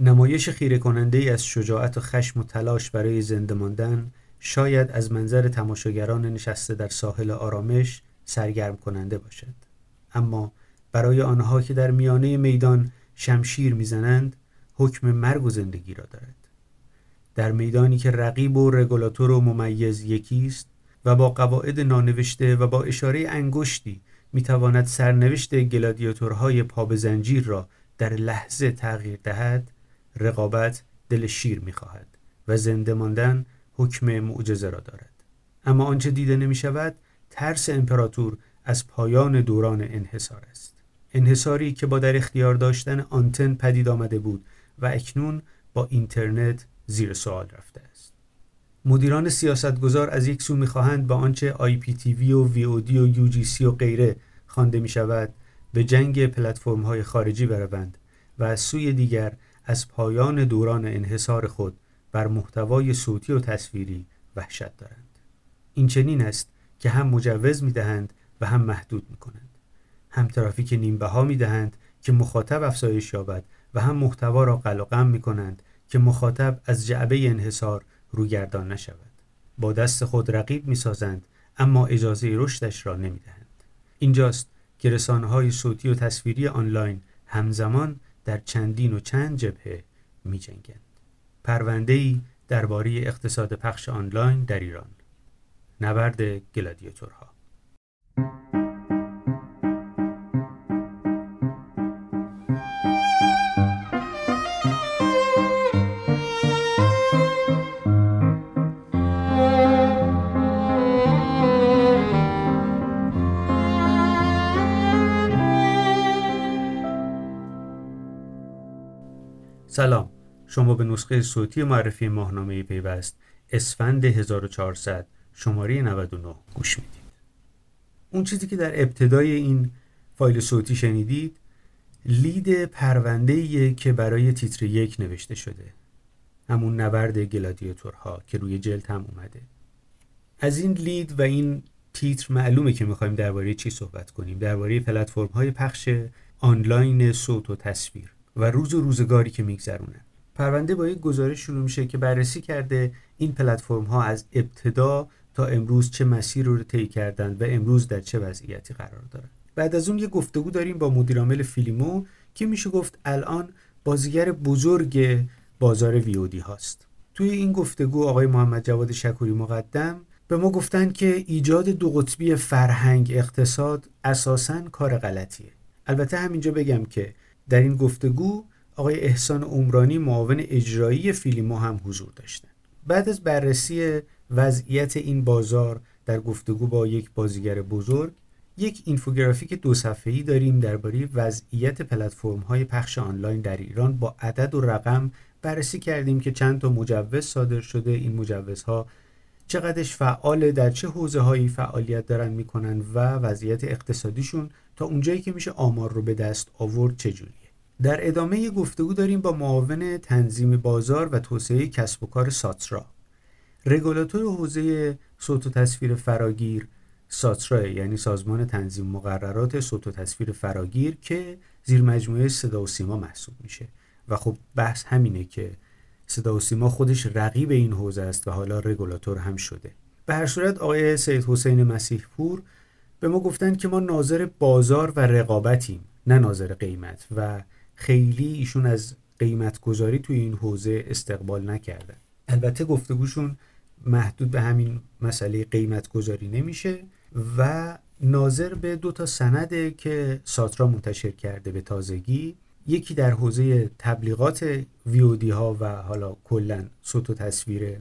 نمایش خیره کننده ای از شجاعت و خشم و تلاش برای زنده ماندن شاید از منظر تماشاگران نشسته در ساحل آرامش سرگرم کننده باشد. اما برای آنها که در میانه میدان شمشیر می‌زنند حکم مرگ و زندگی را دارد. در میدانی که رقیب و رگولاتور و ممیز یکی است و با قواعد نانوشته و با اشاره انگشتی می‌تواند سرنوشت گلادیاتورهای پا زنجیر را در لحظه تغییر دهد رقابت دل شیر می‌خواهد و زنده ماندن حکم معجزه را دارد. اما آنچه دیده نمی شود ترس امپراتور از پایان دوران انحصار است. انحصاری که با در اختیار داشتن آنتن پدید آمده بود و اکنون با اینترنت زیر سوال رفته است. مدیران سیاستگزار از یک سو می‌خواهند با آنچه آی پی تی وی و وی او دی و یو جی سی و غیره خوانده می شود به جنگ پلتفرم های خارجی بروند و از سوی دیگر از پایان دوران انحصار خود بر محتوای صوتی و تصویری وحشت دارند. این چنین است که هم مجوز می دهند و هم محدود می کنند هم ترافیک نیمبه می دهند که مخاطب افزایش یابد و هم محتوا را قلقم می کنند که مخاطب از جعبه انحصار روگردان نشود. با دست خود رقیب می سازند اما اجازه رشدش را نمی دهند. اینجاست که رسانه های صوتی و تصویری آنلاین همزمان در چندین و چند جبهه می جنگند. پرونده ای درباره اقتصاد پخش آنلاین در ایران نبرد گلادیاتورها شما به نسخه صوتی معرفی ماهنامه پیوست اسفند 1400 شماره 99 گوش می‌دید. اون چیزی که در ابتدای این فایل صوتی شنیدید لید پرونده که برای تیتر یک نوشته شده. همون نبرد گلادیاتورها که روی جلد هم اومده. از این لید و این تیتر معلومه که می‌خوایم درباره چی صحبت کنیم. درباره پلتفرم های پخش آنلاین صوت و تصویر و روز و روزگاری که میگذرونن پرونده با یک گزارش شروع میشه که بررسی کرده این پلتفرم ها از ابتدا تا امروز چه مسیر رو طی کردند و امروز در چه وضعیتی قرار دارند بعد از اون یه گفتگو داریم با مدیرعامل فیلیمو که میشه گفت الان بازیگر بزرگ بازار ویودی هاست. توی این گفتگو آقای محمد جواد شکوری مقدم به ما گفتن که ایجاد دو قطبی فرهنگ اقتصاد اساسا کار غلطیه. البته همینجا بگم که در این گفتگو آقای احسان عمرانی معاون اجرایی فیلیمو هم حضور داشتند بعد از بررسی وضعیت این بازار در گفتگو با یک بازیگر بزرگ یک اینفوگرافیک دو صفحه‌ای داریم درباره وضعیت پلتفرم های پخش آنلاین در ایران با عدد و رقم بررسی کردیم که چند تا مجوز صادر شده. این مجوزها چقدرش فعال در چه حوزه هایی فعالیت دارن می‌کنن و وضعیت اقتصادیشون تا اونجایی که میشه آمار رو به دست آورد چجوریه در ادامه گفتگو داریم با معاون تنظیم بازار و توسعه کسب و کار ساترا. رگولاتور حوزه صوت و تصویر فراگیر ساترا یعنی سازمان تنظیم مقررات صوت و تصویر فراگیر که زیر مجموعه صدا و سیما محسوب میشه. و خب بحث همینه که صدا و سیما خودش رقیب این حوزه است و حالا رگولاتور هم شده. به هر صورت آقای سید حسین مسیح پور به ما گفتن که ما ناظر بازار و رقابتیم نه ناظر قیمت. و خیلی ایشون از قیمت گذاری توی این حوزه استقبال نکردن البته گفتگوشون محدود به همین مسئله قیمت گذاری نمیشه و ناظر به دو تا سنده که ساترا منتشر کرده به تازگی یکی در حوزه تبلیغات ویودی ها و حالا کلا صوت و تصویره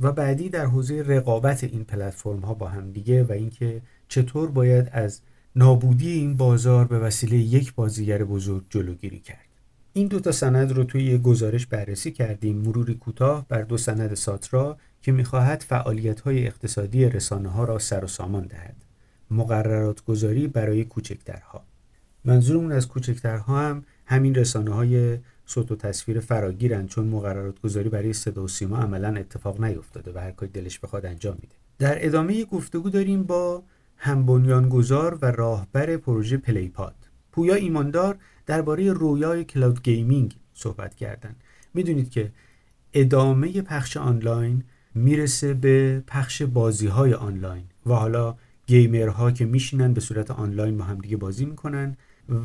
و بعدی در حوزه رقابت این پلتفرم ها با هم دیگه و اینکه چطور باید از نابودی این بازار به وسیله یک بازیگر بزرگ جلوگیری کرد. این دو تا سند رو توی گزارش بررسی کردیم. مروری کوتاه بر دو سند ساترا که می‌خواهد فعالیت های اقتصادی رسانه ها را سر و سامان دهد. مقررات گذاری برای کوچکترها. منظورمون از کوچکترها هم همین رسانه های صوت و تصویر فراگیرن چون مقررات گذاری برای صدا و سیما عملا اتفاق نیفتاده و هر کاری دلش بخواد انجام میده. در ادامه گفتگو داریم با هم بنیانگذار و راهبر پروژه پلیپاد. پویا ایماندار درباره رویای cloud gaming صحبت کردن می‌دونید که ادامه پخش آنلاین می‌رسه به پخش بازی های آنلاین و حالا گیمرها که میشینن به صورت آنلاین با همدیگه بازی می‌کنن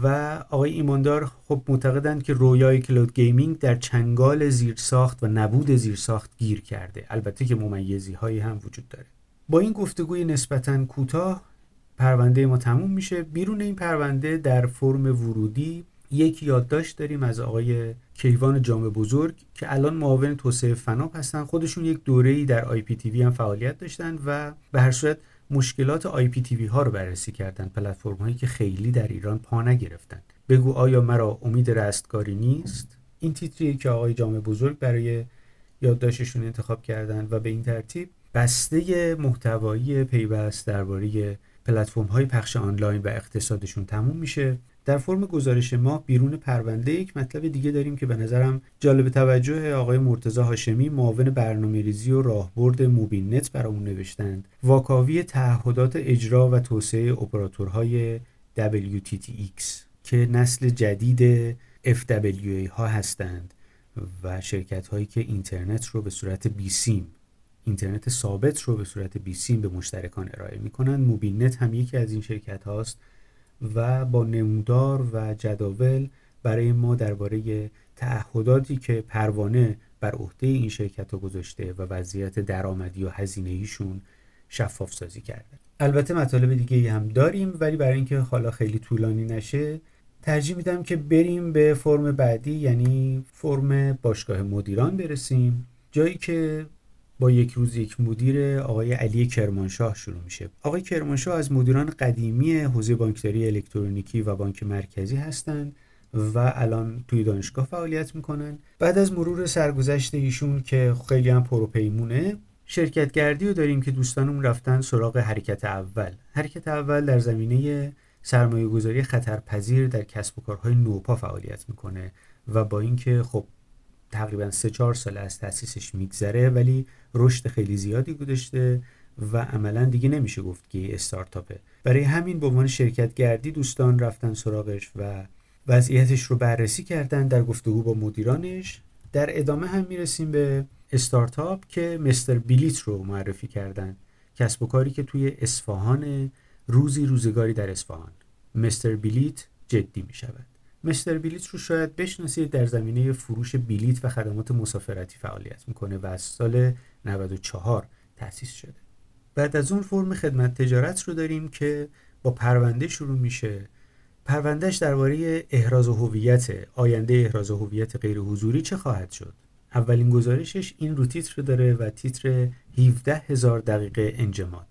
و آقای ایماندار خب معتقدند که رویای cloud gaming در چنگال زیرساخت و نبود زیرساخت گیر کرده. البته که ممیزی هایی هم وجود داره. با این گفتگوی نسبتا کوتاه پرونده ما تموم میشه. بیرون این پرونده در فرم ورودی یک یادداشت داریم از آقای کیوان جامع بزرگ که الان معاون توسعه فناپ هستن. خودشون یک دوره‌ای در IPTV هم فعالیت داشتن و به هر صورت مشکلات IPTV ها رو بررسی کردن. پلتفرم هایی که خیلی در ایران پا نگرفتن. بگو آیا مرا امید رستگاری نیست؟ این تیتریه که آقای جامع بزرگ برای یادداشتشون انتخاب کردن و به این ترتیب بسته محتوایی پیوست درباره پلتفرم های پخش آنلاین و اقتصادشون تموم میشه. در فرم گزارش ما بیرون پرونده یک مطلب دیگه داریم که به نظرم جالب توجه آقای مرتضی هاشمی معاون برنامه ریزی و راهبرد موبین نت برامون نوشتند. واکاوی تعهدات اجرا و توسعه اپراتورهای WTTX که نسل جدید FWA ها هستند و شرکت هایی که اینترنت رو به صورت بیسیم اینترنت ثابت رو به صورت بیسیم به مشترکان ارائه می‌کنند موبین نت هم یکی از این شرکت هاست و با نمودار و جداول برای ما درباره تعهداتی که پروانه بر عهده این شرکت ها گذاشته و وضعیت درآمدی و هزینه ایشون شفاف سازی کرده. البته مطالب دیگه هم داریم ولی برای اینکه حالا خیلی طولانی نشه ترجیح میدم که بریم به فرم بعدی یعنی فرم باشگاه مدیران برسیم. جایی که با یک روز یک مدیر آقای علی کرمانشاه شروع میشه. آقای کرمانشاه از مدیران قدیمی حوزه بانکداری الکترونیکی و بانک مرکزی هستند و الان توی دانشگاه فعالیت می‌کنن. بعد از مرور سرگذشت ایشون که خیلی هم پروپیمونه شرکت گردی رو داریم که دوستانمون رفتن سراغ حرکت اول. حرکت اول در زمینه سرمایه گذاری خطرپذیر در کسب و کارهای نوپا فعالیت می‌کنه و با اینکه خب تقریبا سه چهار سال از تاسیسش میگذره ولی رشد خیلی زیادی گذاشته و عملا دیگه نمیشه گفت که استارتاپه. برای همین به عنوان شرکت گردی دوستان رفتن سراغش و وضعیتش رو بررسی کردن در گفتگو با مدیرانش. در ادامه هم می‌رسیم به استارتاپ که مستر بیلیت رو معرفی کردن. کسب و کاری که توی اصفهان روزی روزگاری در اصفهان. مستر بیلیت جدی می مستر بیلیت رو شاید بشناسید در زمینه فروش بیلیت و خدمات مسافرتی فعالیت می‌کنه و از سال 94 تأسیس شده. بعد از اون فرم خدمت تجارت رو داریم که با پرونده شروع میشه. پروندهش درباره احراز هویت آینده احراز هویت غیر حضوری چه خواهد شد؟ اولین گزارشش این رو تیتر داره و تیتر 17 هزار دقیقه انجماد.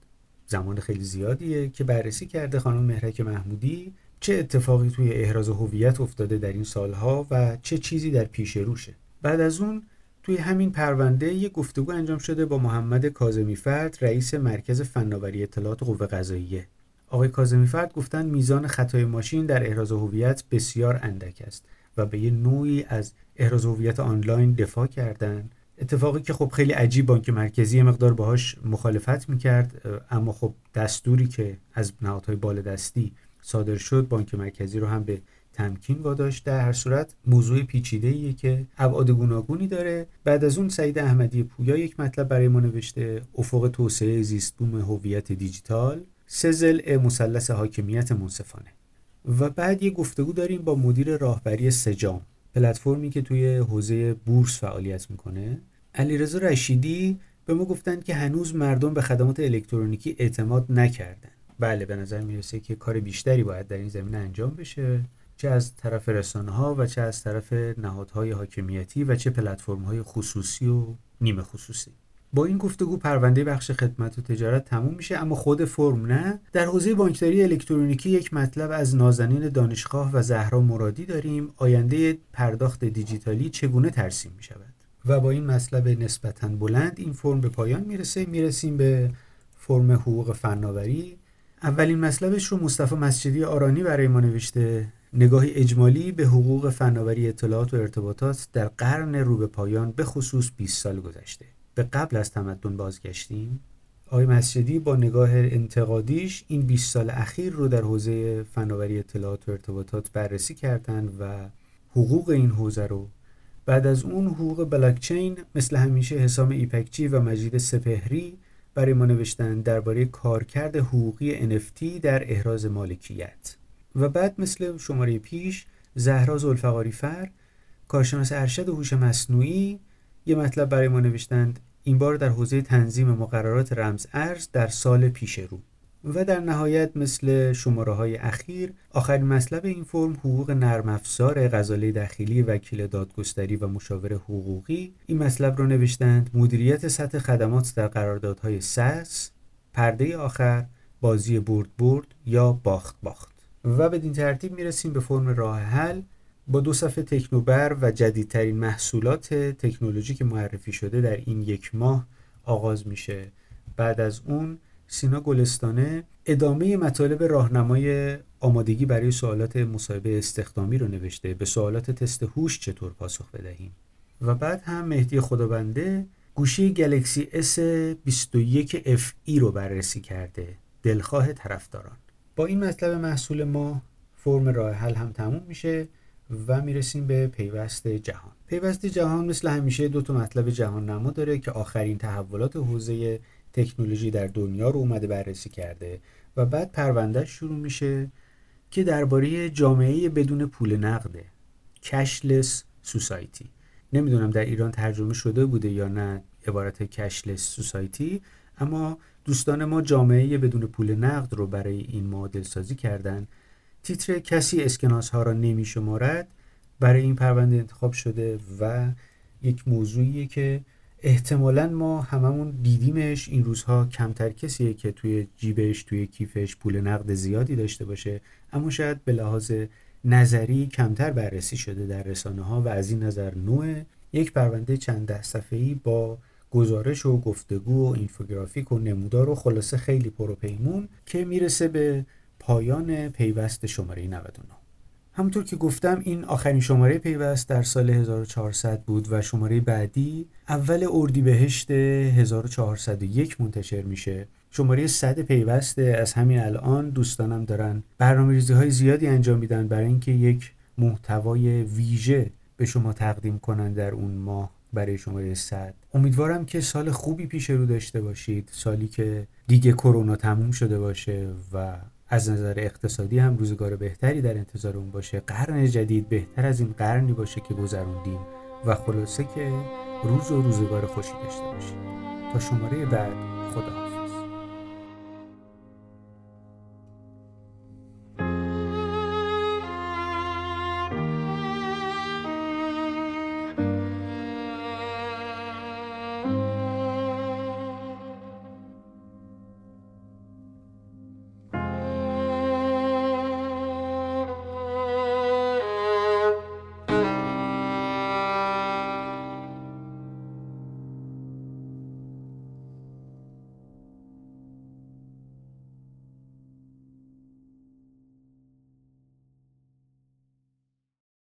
زمان خیلی زیادیه که بررسی کرده خانم مهرک محمودی چه اتفاقی توی احراز هویت افتاده در این سالها و چه چیزی در پیش روشه؟ بعد از اون توی همین پرونده یک گفتگو انجام شده با محمد کاظمی فرد رئیس مرکز فناوری اطلاعات قوه قضاییه. آقای کاظمی فرد گفتن میزان خطای ماشین در احراز هویت بسیار اندک است و به یه نوعی از احراز هویت آنلاین دفاع کردن. اتفاقی که خب خیلی عجیب بانک مرکزی مقدار باهاش مخالفت می‌کرد اما خب دستوری که از نهادهای بالادستی صادر شد بانک مرکزی رو هم به تمکین واداشت. در هر صورت موضوع پیچیده ایه که ابعاد گوناگونی داره. بعد از اون سعید احمدی پویا یک مطلب برای ما نوشته. افق توسعه زیستبوم هویت دیجیتال. سه مثلث حاکمیت منصفانه. و بعد یه گفتگو داریم با مدیر راهبری سجام. پلتفرمی که توی حوزه بورس فعالیت می‌کنه. علیرضا رشیدی به ما گفتند که هنوز مردم به خدمات الکترونیکی اعتماد نکردن. بله به نظر می‌رسه که کار بیشتری باید در این زمینه انجام بشه چه از طرف رسانه ها و چه از طرف نهادهای حاکمیتی و چه پلتفرم های خصوصی و نیمه خصوصی. با این گفتگو پرونده بخش خدمت و تجارت تموم میشه اما خود فرم نه. در حوزه بانکداری الکترونیکی یک مطلب از نازنین دانشگاه و زهرا مرادی داریم. آینده پرداخت دیجیتالی چگونه ترسیم می شود و با این مطلب نسبتا بلند این فرم به پایان می‌رسه. می‌رسیم به فرم حقوق فناوری. اولین مطلبش رو مصطفی مسجدی آرانی برای ما نوشته. نگاهی اجمالی به حقوق فناوری اطلاعات و ارتباطات در قرن رو به پایان به خصوص 20 سال گذشته. به قبل از تمدن بازگشتیم. آقای مسجدی با نگاه انتقادیش این 20 سال اخیر رو در حوزه فناوری اطلاعات و ارتباطات بررسی کردند و حقوق این حوزه رو بعد از اون حقوق بلاکچین مثل همیشه حسام ایپکچی و مجید سپهری برای ما نوشتن درباره کارکرد حقوقی NFT در احراز مالکیت. و بعد مثل شماره پیش زهرا زلفقاری فر کارشناس ارشد هوش مصنوعی یه مطلب برای ما نوشتند. این بار در حوزه تنظیم مقررات رمز ارز در سال پیش رو. و در نهایت مثل شماره های اخیر آخرین مطلب این فرم حقوق نرم افزار غزاله داخلی وکیل دادگستری و مشاور حقوقی. این مطلب رو نوشتند مدیریت سطح خدمات در قراردادهای سس پرده آخر بازی برد برد یا باخت باخت. و بدین ترتیب می‌رسیم به فرم راه حل. با دو صفحه تکنوبر و جدیدترین محصولات تکنولوژی که معرفی شده در این یک ماه آغاز میشه. بعد از اون سینا گلستانه ادامه مطالب راهنمای آمادگی برای سوالات مصاحبه استخدامی رو نوشته. به سوالات تست هوش چطور پاسخ بدهیم؟ و بعد هم مهدی خدابنده گوشی گلکسی S21 FE رو بررسی کرده. دلخواه طرفداران. با این مطلب محصول ما فرم راه حل هم تموم میشه و می‌رسیم به پیوست جهان. پیوست جهان مثل همیشه دو تا مطلب جهان نما داره که آخرین تحولات حوزه تکنولوژی در دنیا رو اومده بررسی کرده و بعد پرونده شروع میشه که درباره جامعه بدون پول نقده کشلس سوسایتی نمی‌دونم در ایران ترجمه شده بوده یا نه عبارت کشلس سوسایتی اما دوستان ما جامعه بدون پول نقد رو برای این معادل سازی کردن. تیتر کسی اسکناس ها را نمی شمارد برای این پرونده انتخاب شده و یک موضوعیه که احتمالا ما هممون دیدیمش. این روزها کمتر کسیه که توی جیبش توی کیفش پول نقد زیادی داشته باشه. اما شاید به لحاظ نظری کمتر بررسی شده در رسانه ها و از این نظر نوع یک پرونده چند ده صفحه‌ای با گزارش و گفتگو و اینفوگرافیک و نمودار و خلاصه خیلی پروپیمون که می‌رسه به پایان پیوست شماره 99 همونطور که گفتم این آخرین شماره پیوست در سال 1400 بود و شماره بعدی اول اردیبهشت 1401 منتشر میشه. شماره 100 پیوسته از همین الان دوستانم دارن برنامه ریزی های زیادی انجام میدن برای اینکه یک محتوای ویژه به شما تقدیم کنن در اون ماه برای شماره 100 امیدوارم که سال خوبی پیش رو داشته باشید سالی که دیگه کرونا تموم شده باشه و از نظر اقتصادی هم روزگار بهتری در انتظار اون باشه. قرن جدید بهتر از این قرنی باشه که گذروندیم و خلاصه که روز و روزگار خوشی داشته باشید تا شماره بعد.